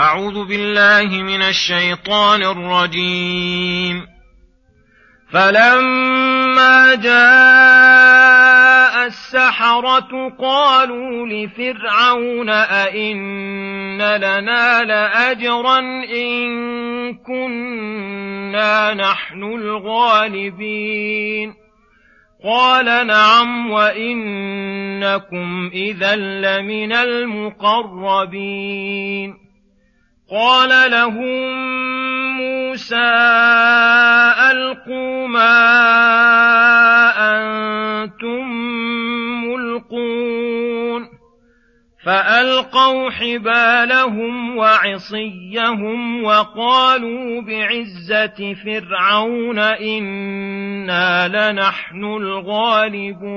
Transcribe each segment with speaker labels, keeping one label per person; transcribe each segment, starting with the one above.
Speaker 1: أعوذ بالله من الشيطان الرجيم. فلما جاء السحرة قالوا لفرعون أئن لنا لأجرا إن كنا نحن الغالبين. قال نعم وإنكم إذا لمن المقربين. قال لهم موسى ألقوا ما أنتم ملقون. فألقوا حبالهم وعصيهم وقالوا بعزة فرعون إنا لنحن الغالبون.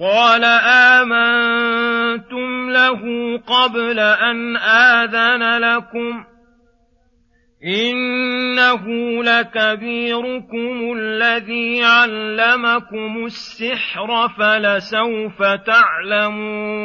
Speaker 1: قال آمنتم له قبل أن آذن لكم إنه لكبيركم الذي علمكم السحر فلسوف تعلمون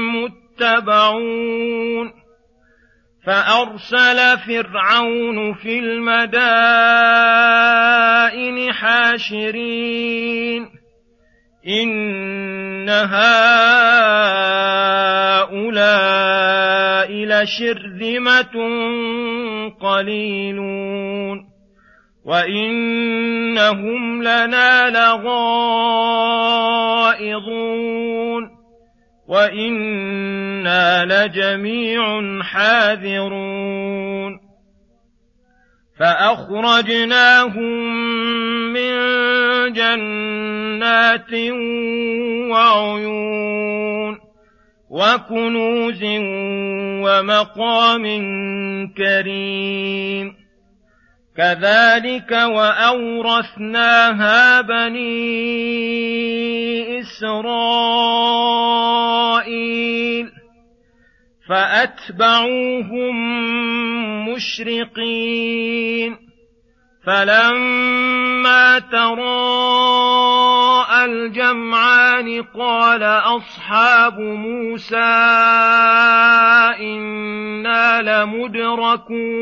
Speaker 1: يتبعون فأرسل فرعون في المدائن حاشرين إن هؤلاء لشرذمة قليلون وإنهم لنا لغائظون وإنا لجميع حاذرون فأخرجناهم من جنات وعيون وكنوز ومقام كريم كذلك وأورثناها بني إسرائيل فأتبعوهم مشرقين فلما تراءى الجمعان قال أصحاب موسى إنا لمدركون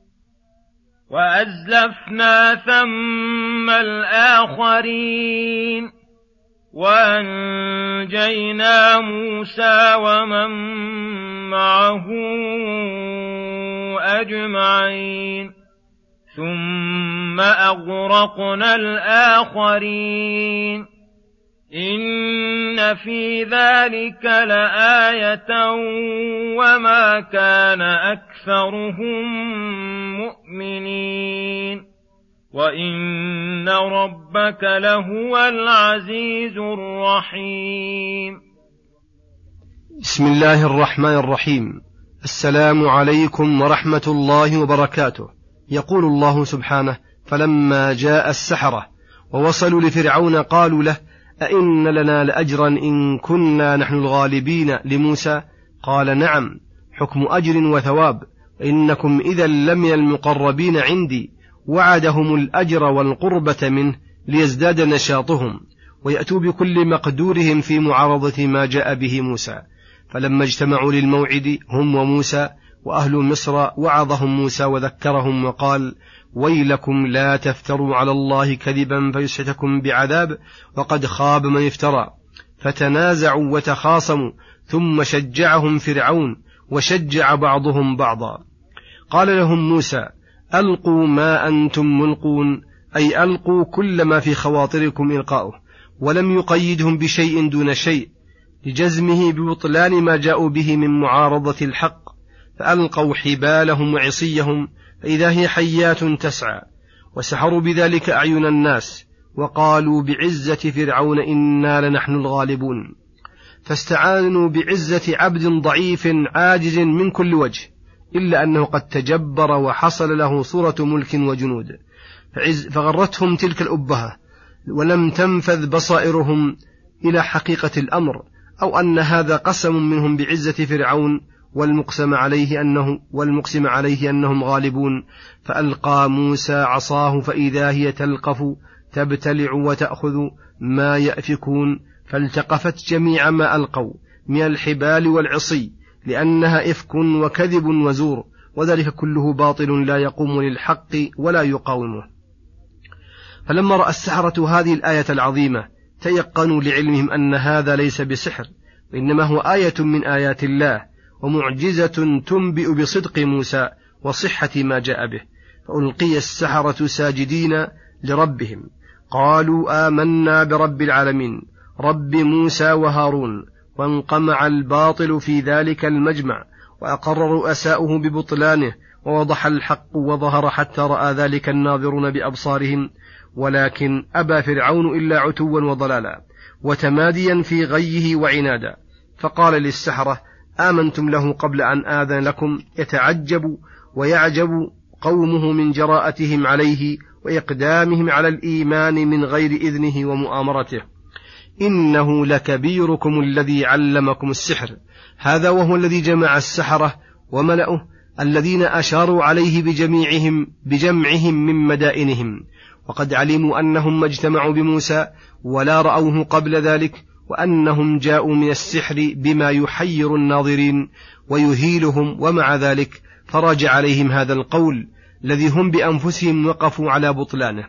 Speaker 1: وأزلفنا ثم الآخرين وأنجينا موسى ومن معه أجمعين ثم أغرقنا الآخرين إن في ذلك لآية وما كان أكثرهم مؤمنين وان ربك لهو العزيز الرحيم
Speaker 2: بسم الله الرحمن الرحيم. السلام عليكم ورحمة الله وبركاته. يقول الله سبحانه فلما جاء السحرة ووصلوا لفرعون قالوا له أئن لنا لأجرا إن كنا نحن الغالبين لموسى؟ قال نعم حكم أجر وثواب إنكم إذا لمن المقربين عندي وعدهم الأجر والقربة منه ليزداد نشاطهم ويأتوا بكل مقدورهم في معارضة ما جاء به موسى. فلما اجتمعوا للموعد هم وموسى وأهل مصر وعظهم موسى وذكرهم وقال ويلكم لا تفتروا على الله كذبا فيسحتكم بعذاب وقد خاب من افترى. فتنازعوا وتخاصموا ثم شجعهم فرعون وشجع بعضهم بعضا. قال لهم موسى ألقوا ما أنتم ملقون أي ألقوا كل ما في خواطركم إلقاؤه ولم يقيدهم بشيء دون شيء لجزمه ببطلان ما جاءوا به من معارضة الحق. فألقوا حبالهم وعصيهم فإذا هي حيات تسعى وسحروا بذلك أعين الناس وقالوا بعزة فرعون إنا لنحن الغالبون. فاستعانوا بعزة عبد ضعيف عاجز من كل وجه إلا أنه قد تجبر وحصل له صورة ملك وجنود. فغرتهم تلك الأبهة ولم تنفذ بصائرهم إلى حقيقة الأمر أو أن هذا قسم منهم بعزة فرعون والمقسم عليه أنه والمقسم عليه أنهم غالبون. فألقى موسى عصاه فإذا هي تلقف تبتلع وتأخذ ما يأفكون. فالتقفت جميع ما ألقوا من الحبال والعصي لأنها إفك وكذب وزور وذلك كله باطل لا يقوم للحق ولا يقاومه. فلما رأى السحرة هذه الآية العظيمة تيقنوا لعلمهم أن هذا ليس بسحر وإنما هو آية من آيات الله. ومعجزة تنبئ بصدق موسى وصحة ما جاء به فألقي السحرة ساجدين لربهم. قالوا آمنا برب العالمين رب موسى وهارون وانقمع الباطل في ذلك المجمع وأقر رؤساؤه ببطلانه ووضح الحق وظهر حتى رأى ذلك الناظرون بأبصارهم. ولكن أبى فرعون إلا عتوا وضلالا وتماديا في غيه وعنادا. فقال للسحرة آمنتم له قبل أن آذن لكم يتعجب ويعجب قومه من جراءتهم عليه وإقدامهم على الإيمان من غير إذنه ومؤامرته. إنه لكبيركم الذي علمكم السحر. هذا وهو الذي جمع السحرة وملأه الذين أشاروا عليه بجميعهم بجمعهم من مدائنهم. وقد علموا أنهم ما اجتمعوا بموسى ولا رأوه قبل ذلك وأنهم جاءوا من السحر بما يحير الناظرين ويهيلهم ومع ذلك فرج عليهم هذا القول الذي هم بأنفسهم وقفوا على بطلانه.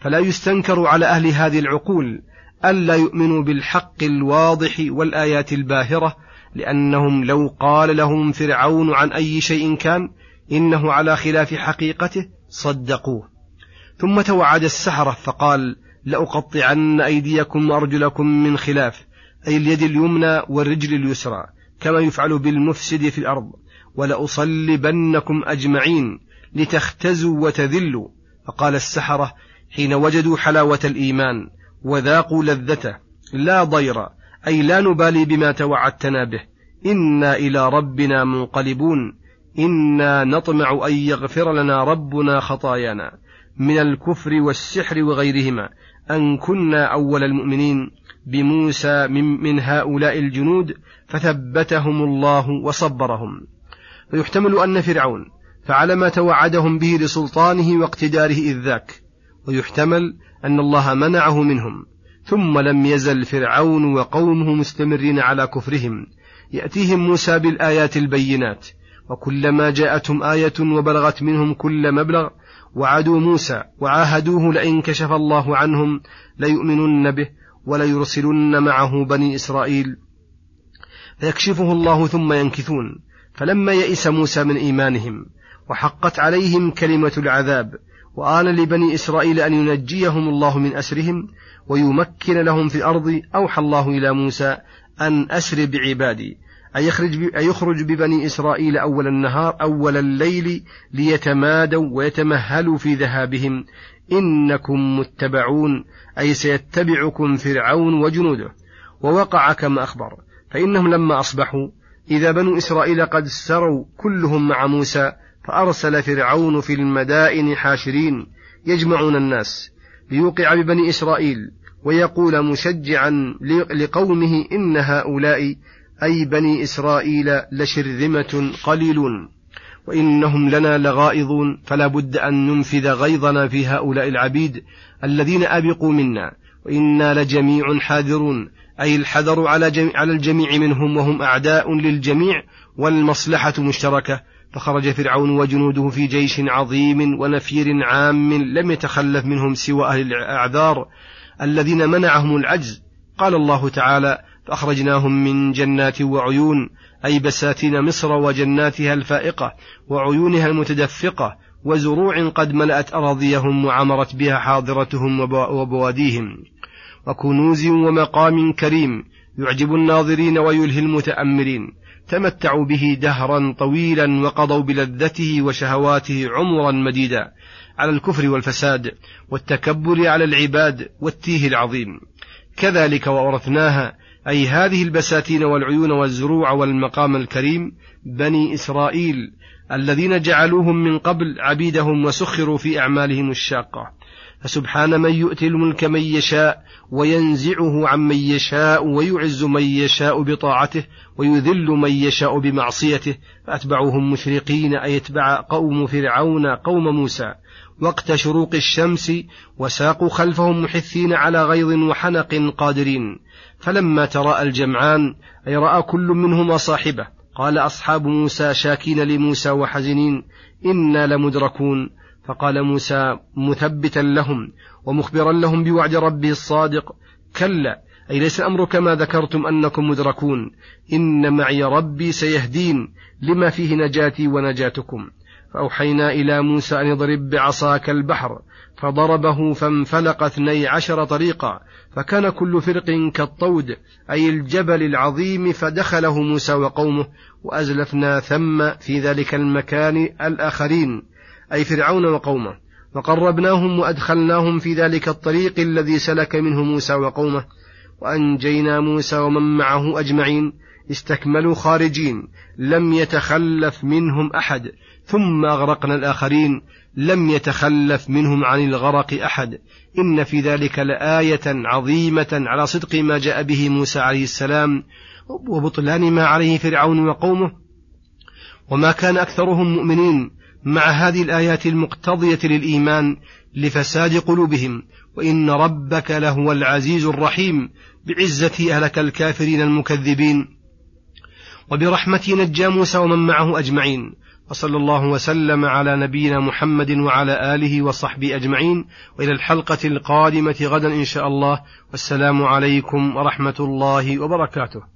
Speaker 2: فلا يستنكر على أهل هذه العقول ألا يؤمنوا بالحق الواضح والآيات الباهرة لأنهم لو قال لهم فرعون عن أي شيء كان إنه على خلاف حقيقته صدقوه. ثم توعد السحرة فقال لأقطعن أيديكم وأرجلكم من خلاف أي اليد اليمنى والرجل اليسرى كما يفعل بالمفسد في الأرض. ولأصلبنكم أجمعين لتختزوا وتذلوا. فقال السحرة حين وجدوا حلاوة الإيمان وذاقوا لذته لا ضير أي لا نبالي بما توعدتنا به. إنا إلى ربنا منقلبون. إنا نطمع أن يغفر لنا ربنا خطايانا من الكفر والسحر وغيرهما. أن كنا أول المؤمنين بموسى من, من هؤلاء الجنود فثبتهم الله وصبرهم. فيحتمل أن فرعون فعل ما توعدهم به لسلطانه واقتداره إذ ذاك. ويحتمل أن الله منعه منهم. ثم لم يزل فرعون وقومه مستمرين على كفرهم. يأتيهم موسى بالآيات البينات. وكلما جاءتهم آية وبلغت منهم كل مبلغ وعدوا موسى وعاهدوه لئن كشف الله عنهم ليؤمنن به وليرسلن معه بني إسرائيل. فيكشفه الله ثم ينكثون. فلما يئس موسى من إيمانهم وحقت عليهم كلمة العذاب وآن لبني إسرائيل أن ينجيهم الله من أسرهم ويمكن لهم في الأرض أوحى الله إلى موسى أن أسر بعبادي. أن يخرج, أن يخرج ببني إسرائيل أول النهار أول الليل ليتمادوا ويتمهلوا في ذهابهم. إنكم متبعون أي سيتبعكم فرعون وجنوده. ووقع كما أخبر فإنهم لما أصبحوا إذا بنو إسرائيل قد سروا كلهم مع موسى فأرسل فرعون في المدائن حاشرين يجمعون الناس ليوقع ببني إسرائيل ويقول مشجعا لقومه إن هؤلاء أي بني إسرائيل لشرذمة قليلون وإنهم لنا لغائظون فلا بد أن ننفذ غيظنا في هؤلاء العبيد الذين أبقوا منا وإنا لجميع حاذرون أي الحذر على, جميع على الجميع منهم وهم أعداء للجميع والمصلحة مشتركة. فخرج فرعون وجنوده في جيش عظيم ونفير عام لم يتخلف منهم سوى أهل الأعذار الذين منعهم العجز. قال الله تعالى فأخرجناهم من جنات وعيون أي بساتين مصر وجناتها الفائقة وعيونها المتدفقة وزروع قد ملأت أراضيهم وعمرت بها حاضرتهم وبواديهم. وكنوز ومقام كريم يعجب الناظرين ويلهي المتأمرين. تمتعوا به دهرا طويلا وقضوا بلذته وشهواته عمرا مديدا على الكفر والفساد والتكبر على العباد والتيه العظيم. كذلك وأورثناها أي هذه البساتين والعيون والزروع والمقام الكريم بني إسرائيل الذين جعلوهم من قبل عبيدهم وسخروا في أعمالهم الشاقة. فسبحان من يؤتي الملك من يشاء وينزعه عمن يشاء ويعز من يشاء بطاعته ويذل من يشاء بمعصيته فأتبعوهم مشرقين أي اتبع قوم فرعون قوم موسى وقت شروق الشمس وساقوا خلفهم محثين على غيظ وحنق قادرين فلما تراءى الجمعان أي رأى كل منهما صاحبه قال أصحاب موسى شاكين لموسى وحزنين إنا لمدركون فقال موسى مثبتا لهم ومخبرا لهم بوعد ربه الصادق كلا أي ليس الأمر كما ذكرتم أنكم مدركون إن معي ربي سيهدين لما فيه نجاتي ونجاتكم. فأوحينا إلى موسى أن يضرب بعصاك البحر فضربه فانفلق اثني عشر طريقا فكان كل فرق كالطود أي الجبل العظيم فدخله موسى وقومه وأزلفنا ثم في ذلك المكان الآخرين. أي فرعون وقومه. وقربناهم وأدخلناهم في ذلك الطريق الذي سلك منه موسى وقومه. وأنجينا موسى ومن معه أجمعين. استكملوا خارجين. لم يتخلف منهم أحد. ثم أغرقنا الآخرين. لم يتخلف منهم عن الغرق أحد. إن في ذلك لآية عظيمة على صدق ما جاء به موسى عليه السلام. وبطلان ما عليه فرعون وقومه. وما كان أكثرهم مؤمنين. مع هذه الآيات المقتضية للإيمان لفساد قلوبهم وإن ربك لهو العزيز الرحيم بعزة أهلك الكافرين المكذبين. وبرحمته نجى موسى ومن معه أجمعين. وصلى الله وسلم على نبينا محمد وعلى آله وصحبه أجمعين. وإلى الحلقة القادمة غدا إن شاء الله. والسلام عليكم ورحمة الله وبركاته.